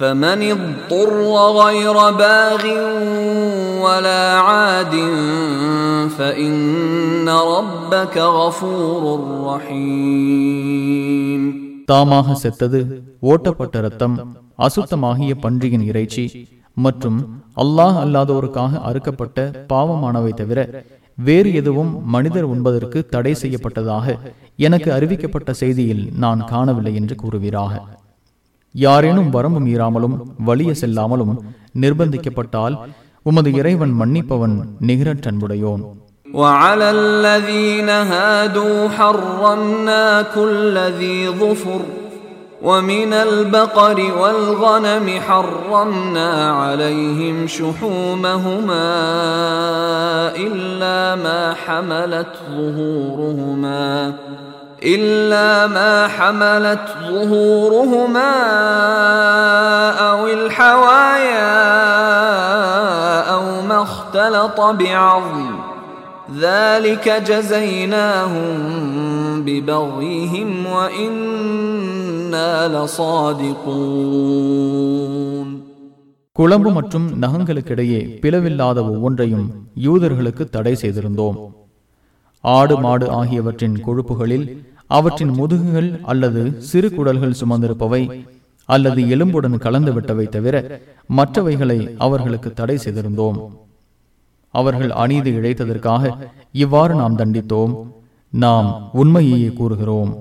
فمن اضطر غير باغ ولا عاد فإن ربك غفور رحيم தாமாக செத்தது ஓட்டப்பட்ட ரத்தம் அசுத்தமாகிய பன்றியின் இறைச்சி மற்றும் அல்லாஹ் அல்லாதோருக்காக அறுக்கப்பட்ட பாவமானவை தவிர வேறு எதுவும் மனிதர் உண்பதற்கு தடை செய்யப்பட்டதாக எனக்கு அறிவிக்கப்பட்ட செய்தியில் நான் காணவில்லை என்று கூறுவீராக யாரேனும் வரம்பு மீறாமலும் வலிய செல்லாமலும் நிர்பந்திக்கப்பட்டால் உமது இறைவன் மன்னிப்பவன் நிகரற்றன்புடையோன் وعلى الذين هادوا حرمنا كل ذي ظفر ومن البقر والغنم حرمنا عليهم شحومهما إلا ما حملت ظهورهما إلا ما حملت ظهورهما أو الحوايا أو ما اختلط بعظم ذلك جزيناهم ببغيهم وإنا لصادقون குழம்பு மற்றும் நகங்களுக்கிடையே பிளவில்லாத ஒவ்வொன்றையும் யூதர்களுக்கு தடை செய்திருந்தோம் ஆடு மாடு ஆகியவற்றின் கொழுப்புகளில் அவற்றின் முதுகுகள் அல்லது சிறு குடல்கள் சுமந்திருப்பவை அல்லது எலும்புடன் கலந்து விட்டவை தவிர மற்றவைகளை அவர்களுக்கு தடை செய்திருந்தோம். அவர்கள் அநீதி இழைத்ததற்காக இவ்வாறு நாம் தண்டித்தோம். நாம் உண்மையையே கூறுகிறோம்.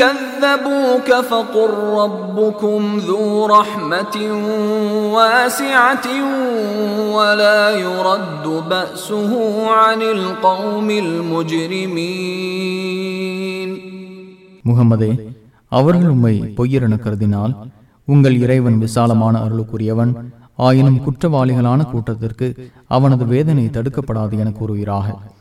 كذبوك فقل ربكم ذو رحمة واسعة ولا يرد بأسه عن القوم المجرمين முகமதே அவர்கள் உம்மை பொய்யரென கருதினால் உங்கள் இறைவன் விசாலமான அருளுக்குரியவன் ஆயினும் குற்றவாளிகளான கூட்டத்திற்கு அவனது வேதனை தடுக்கப்படாது என கூறுகிறாக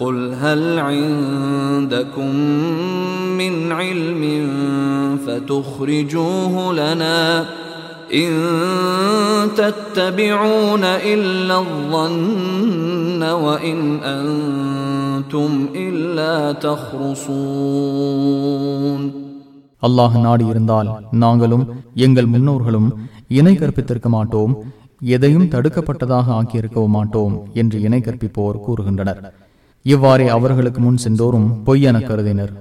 قل هل عندكم من علم فتخرجوه لنا إن تتبعون إلا الظن وإن أنتم إلا تخرصون அல்லாஹ் நாடி இருந்தால் நாங்களும் எங்கள் முன்னோர்களும் இணை கற்பித்திருக்க மாட்டோம் எதையும் தடுக்கப்பட்டதாக ஆக்கியிருக்கவும் மாட்டோம் என்று இணை கற்பிப்போர் கூறுகின்றனர் இவ்வாறே அவர்களுக்கு முன் சென்றோரும் பொய்யென கருதினர்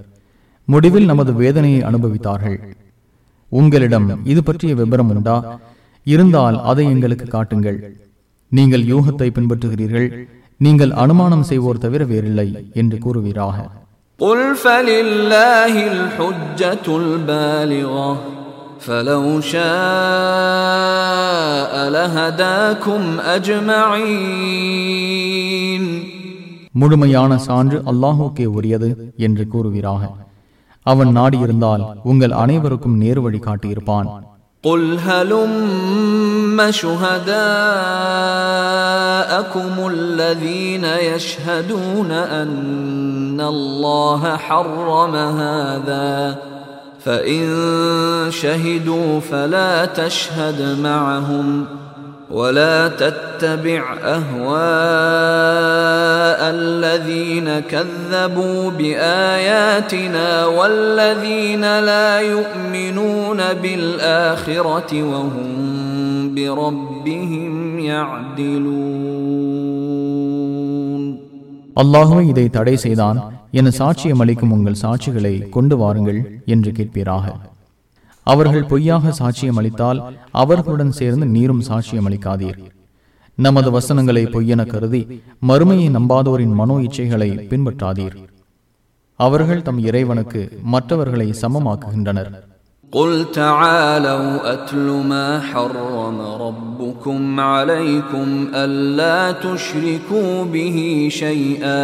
முடிவில் நமது வேதனையை அனுபவித்தார்கள் உங்களிடம் இது பற்றிய விபரம் உண்டா இருந்தால் அதை எங்களுக்கு காட்டுங்கள் நீங்கள் யூகத்தை பின்பற்றுகிறீர்கள் நீங்கள் அனுமானம் செய்வோர் தவிர வேறில்லை என்று கூறுவீராக قل فلله الحجة البالغة فلو شاء لهداكم أجمعين முழுமையான சான்று அல்லாஹுக்கே உரியது என்று கூறுவீராக அவன் நாடியிருந்தால் உங்கள் அனைவருக்கும் நேரு வழி காட்டியிருப்பான் قل هلم شهداءكم الذين يشهدون أن الله حرم هذا فإن شهدوا فلا تشهد معهم ولا تتبع أهواء الذين كذبوا بآياتنا والذين لا يؤمنون بالآخرة وهم بربهم يعدلون அல்லாஹுவே இதை தடை செய்தான் என சாட்சியம் அளிக்கும் உங்கள் சாட்சிகளை கொண்டு வாருங்கள் என்று கேட்பீராக அவர்கள் பொய்யாக சாட்சியம் அளித்தால் அவர்களுடன் சேர்ந்து நீரும் சாட்சியம் அளிக்காதீர் நமது வசனங்களை பொய்யென கருதி மறுமையை நம்பாதோரின் மனோ இச்சைகளை பின்பற்றாதீர் அவர்கள் தம் இறைவனுக்கு மற்றவர்களை சமமாக்குகின்றனர் قل تعالوا أتل ما حرم ربكم عليكم ألا تشركوا به شيئا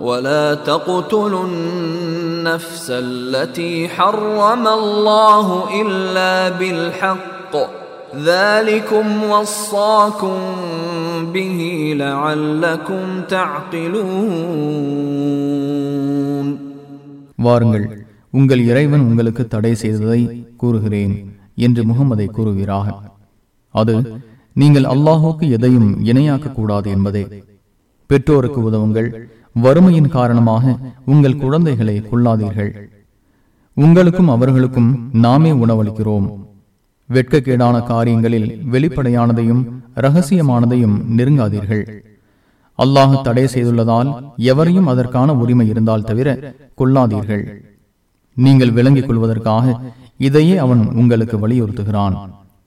ولا تقتلوا النفس التي حرم الله إلا بالحق ذلكم وصاكم به لعلكم تعقلون வாருங்கள் உங்கள் இறைவன் உங்களுக்கு தடை செய்ததை கூறுகிறேன் என்று முகமதை கூறுவீராக அது நீங்கள் அல்லாஹுக்கு எதையும் இணையாக்க கூடாது என்பதே பெற்றோருக்கு உதவுங்கள் வறுமையின் காரணமாக உங்கள் குழந்தைகளை கொள்ளாதீர்கள். உங்களுக்கும் அவர்களுக்கும் நாமே உணவளிக்கிறோம். வெட்கக்கேடான காரியங்களில் வெளிப்படையானதையும் ரகசியமானதையும் நெருங்காதீர்கள். அல்லாஹ் தடை செய்துள்ளதால் எவரையும் அதற்கான உரிமை இருந்தால் தவிர கொள்ளாதீர்கள். நீங்கள் விளங்கிக் கொள்வதற்காக இதையே அவன் உங்களுக்கு வலியுறுத்துகிறான்.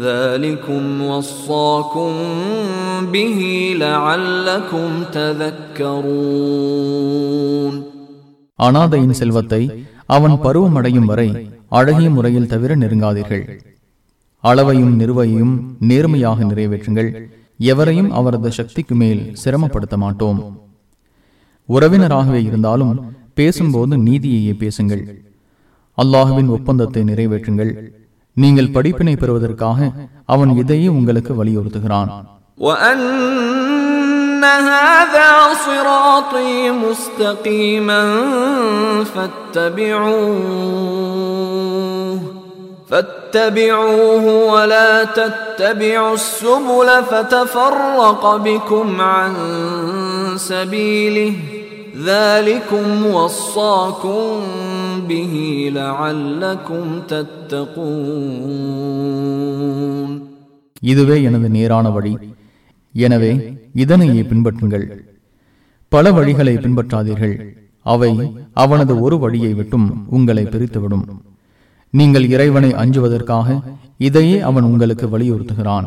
ذلكم وصاكم به لعلكم تذكرون அனாதையின் செல்வத்தை அவன் பருவமடையும் வரை அழகிய முறையில் தவிர நெருங்காதீர்கள் அளவையும் நிறுவையும் நேர்மையாக நிறைவேற்றுங்கள் எவரையும் அவரது சக்திக்கு மேல் சிரமப்படுத்த மாட்டோம் உறவினராகவே இருந்தாலும் பேசும்போது நீதியையே பேசுங்கள் அல்லாஹுவின் ஒப்பந்தத்தை நிறைவேற்றுங்கள் நீங்கள் படிப்பினை பெறுவதற்காக அவன் இதையே உங்களுக்கு வலியுறுத்துகிறான் وأن هذا صراطي مستقيما فاتبعوه فاتبعوه ولا تتبعوا السبل فتفرق بكم عن سبيله ذلكم وصاكم به لعلكم تتقون இதுவே எனது நேரான வழி எனவே இதனையே பின்பற்றுங்கள் பல வழிகளை பின்பற்றாதீர்கள் அவை அவனது ஒரு வழியை விட்டும் உங்களை பிரித்துவிடும் நீங்கள் இறைவனை அஞ்சுவதற்காக இதையே அவன் உங்களுக்கு வலியுறுத்துகிறான்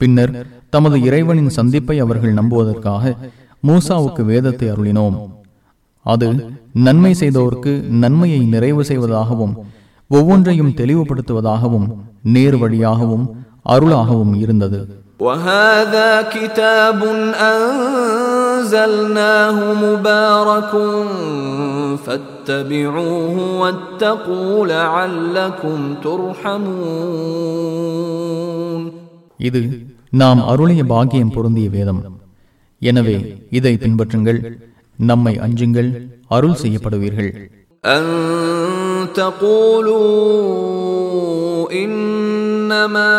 பின்னர் தமது இறைவனின் சந்திப்பை அவர்கள் நம்புவதற்காக மூசாவுக்கு வேதத்தை அருளினோம் அது நன்மை செய்தோருக்கு நன்மையை நிறைவு செய்வதாகவும் ஒவ்வொன்றையும் தெளிவுபடுத்துவதாகவும் நேர் வழியாகவும் அருளாகவும் இருந்தது وهذا كتاب أنزلناه مبارك فاتبعوه واتقوا لعلكم ترحمون இது நாம் அருளிய பாக்கியம் பொருந்திய வேதம் எனவே இதை பின்பற்றுங்கள் நம்மை அஞ்சுங்கள் அருள் செய்யப்படுவீர்கள் أن تقولوا إنما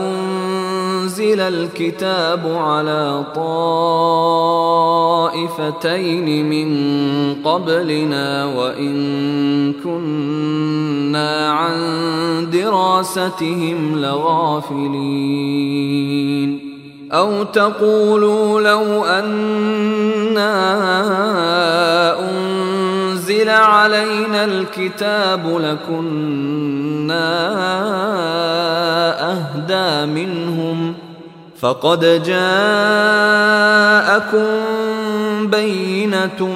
أنزل الكتاب على طائفتين من قبلنا وإن كنا عن دراستهم لغافلين. أو تقولوا لو أنا أنزل علينا الكتاب لكنا أهدى منهم فقد جاءكم بينة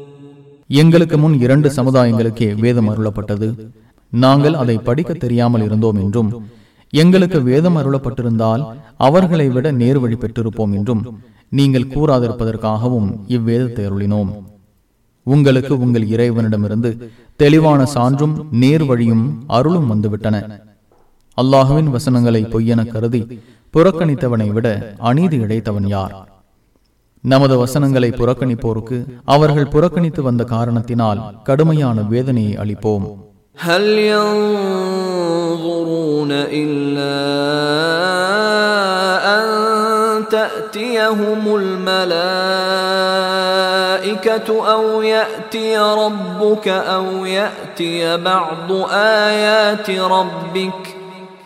எங்களுக்கு முன் இரண்டு சமுதாயங்களுக்கே வேதம் அருளப்பட்டது. நாங்கள் அதை படிக்க தெரியாமல் இருந்தோம் என்றும் எங்களுக்கு வேதம் அருளப்பட்டிருந்தால் அவர்களை விட நேர்வழி பெற்றிருப்போம் என்றும் நீங்கள் கூறாதிருப்பதற்காகவும் இவ்வேதத்தை அருளினோம். உங்களுக்கு உங்கள் இறைவனிடமிருந்து தெளிவான சான்றும் நேர் வழியும் அருளும் வந்துவிட்டன. அல்லாஹுவின் வசனங்களை பொய்யென கருதி புறக்கணித்தவனை விட அநீதி இழைத்தவன் யார்? நமது வசனங்களை புறக்கணிப்போருக்கு அவர்கள் புறக்கணித்து வந்த காரணத்தினால் கடுமையான வேதனையை அளிப்போம் هل ينظرون إلا أن تأتيهم الملائكة أو يأتي ربك أو يأتي بعض آيات ربك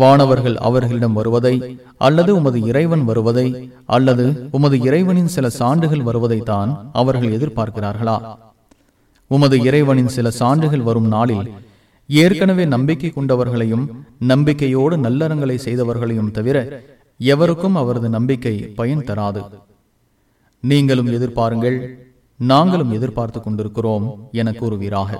வானவர்கள் அவர்களிடம் வருவதை அல்லது உமது இறைவன் வருவதை அல்லது உமது இறைவனின் சில சான்றுகள் வருவதை தான் அவர்கள் எதிர்பார்க்கிறார்களா? உமது இறைவனின் சில சான்றுகள் வரும் நாளில் ஏற்கனவே நம்பிக்கை கொண்டவர்களையும் நம்பிக்கையோடு நல்லறங்களை செய்தவர்களையும் தவிர எவருக்கும் அவரது நம்பிக்கை பயன் தராது. நீங்களும் எதிர்பாருங்கள் நாங்களும் எதிர்பார்த்து கொண்டிருக்கிறோம் என கூறுவீராக.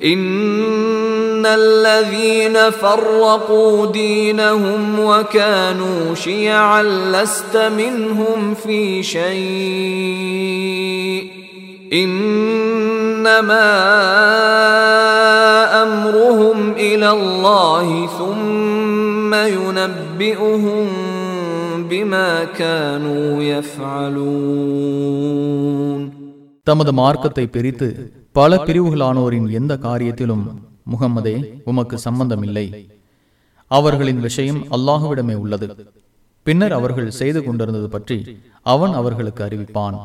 إن الذين فرقوا دينهم وكانوا شيعا لست منهم في شيء إنما أمرهم إلى الله ثم ينبئهم بما كانوا يفعلون தமது மார்க்கத்தை பிரித்து பல பிரிவுகளானோரின் எந்த காரியத்திலும் முகம்மதே உமக்கு சம்பந்தமில்லை அவர்களின் விஷயம் அல்லாஹுவிடமே உள்ளது பின்னர் அவர்கள் செய்து கொண்டிருந்தது பற்றி அவன் அவர்களுக்கு அறிவிப்பான்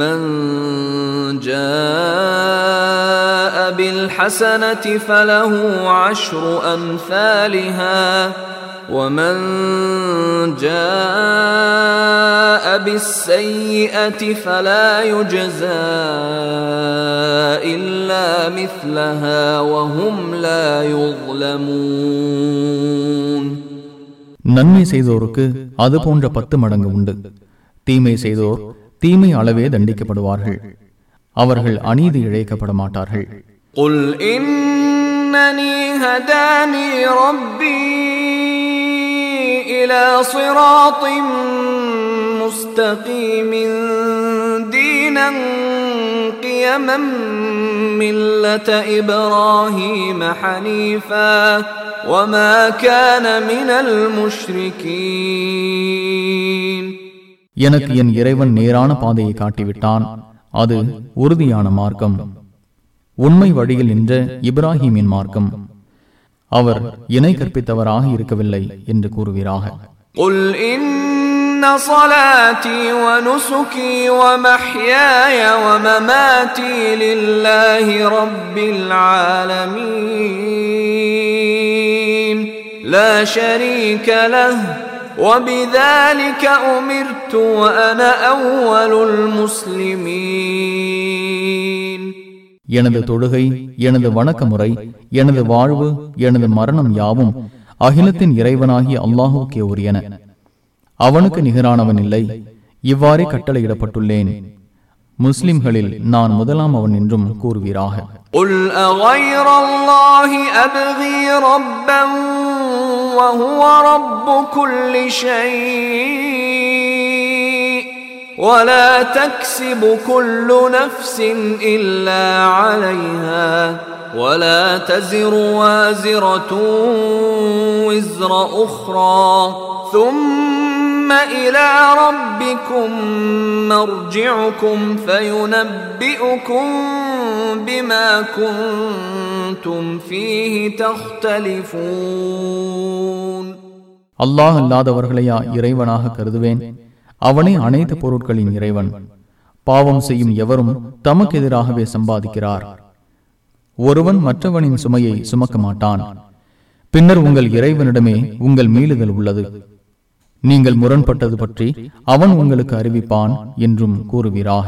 من جاء بالحسنة فله عشر أمثالها ومن جاء بالسيئه فلا يجزى الا مثلها وهم لا يظلمون நன்மை செய்தோருக்கு அது போன்ற பத்து மடங்கு உண்டு தீமை செய்தோர் தீமை அளவே தண்டிக்கப்படுவார்கள் அவர்கள் அநீதி இழைக்கப்பட மாட்டார்கள் قل إنني هداني ربي إلى صراط مستقيم دينا قيما ملة إبراهيم حنيفا وما كان من المشركين எனக்கு என் இறைவன் நேரான பாதையை காட்டிவிட்டான் அது உறுதியான மார்க்கம் உண்மை வழியில் நின்ற இப்ராஹீமின் மார்க்கம் அவர் இணை கற்பித்தவராக இருக்கவில்லை என்று கூறுவீராக قل إن صلاتي ونسكي ومحياي ومماتي لله رب العالمين لا شريك له وبذلك أمرت وأنا أول المسلمين எனது தொழுகை எனது வணக்க முறை எனது வாழ்வு எனது மரணம் யாவும் அகிலத்தின் இறைவனாகிய அல்லாஹுக்கே உரியன அவனுக்கு நிகரானவன் இல்லை இவ்வாறே கட்டளையிடப்பட்டுள்ளேன் முஸ்லிம்களில் நான் முதலாம் அவன் என்றும் கூறுவீராக قل أغير الله أبغي ربا وهو رب كل شيء ولا تكسب كل نفس إلا عليها ولا تزر وازرة وزر أخرى ثم إلى ربكم مرجعكم فينبئكم بما كنتم فيه تختلفون அல்லாஹ் அல்லாதவர்களையா இறைவனாக கருதுவேன் அவனே அனைத்து பொருட்களின் இறைவன். பாவம் செய்யும் எவரும் தமக்கு எதிராகவே சம்பாதிக்கிறார். ஒருவன் மற்றவனின் சுமையை சுமக்க மாட்டான். பின்னர் உங்கள் இறைவனிடமே உங்கள் மீளுதல் உள்ளது. நீங்கள் முரண்பட்டது பற்றி அவன் உங்களுக்கு அறிவிப்பான் என்றும் கூறுவீராக.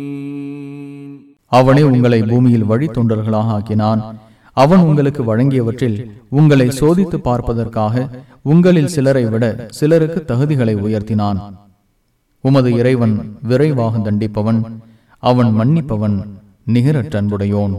அவனே உங்களை பூமியில் வழித்தொண்டர்களாக ஆக்கினான். அவன் உங்களுக்கு வழங்கியவற்றில் உங்களை சோதித்து பார்ப்பதற்காக உங்களில் சிலரை விட சிலருக்கு தகுதிகளை உயர்த்தினான். உமது இறைவன் விரைவாக தண்டிப்பவன் அவன் மன்னிப்பவன் நிகரற்றன்புடையோன்.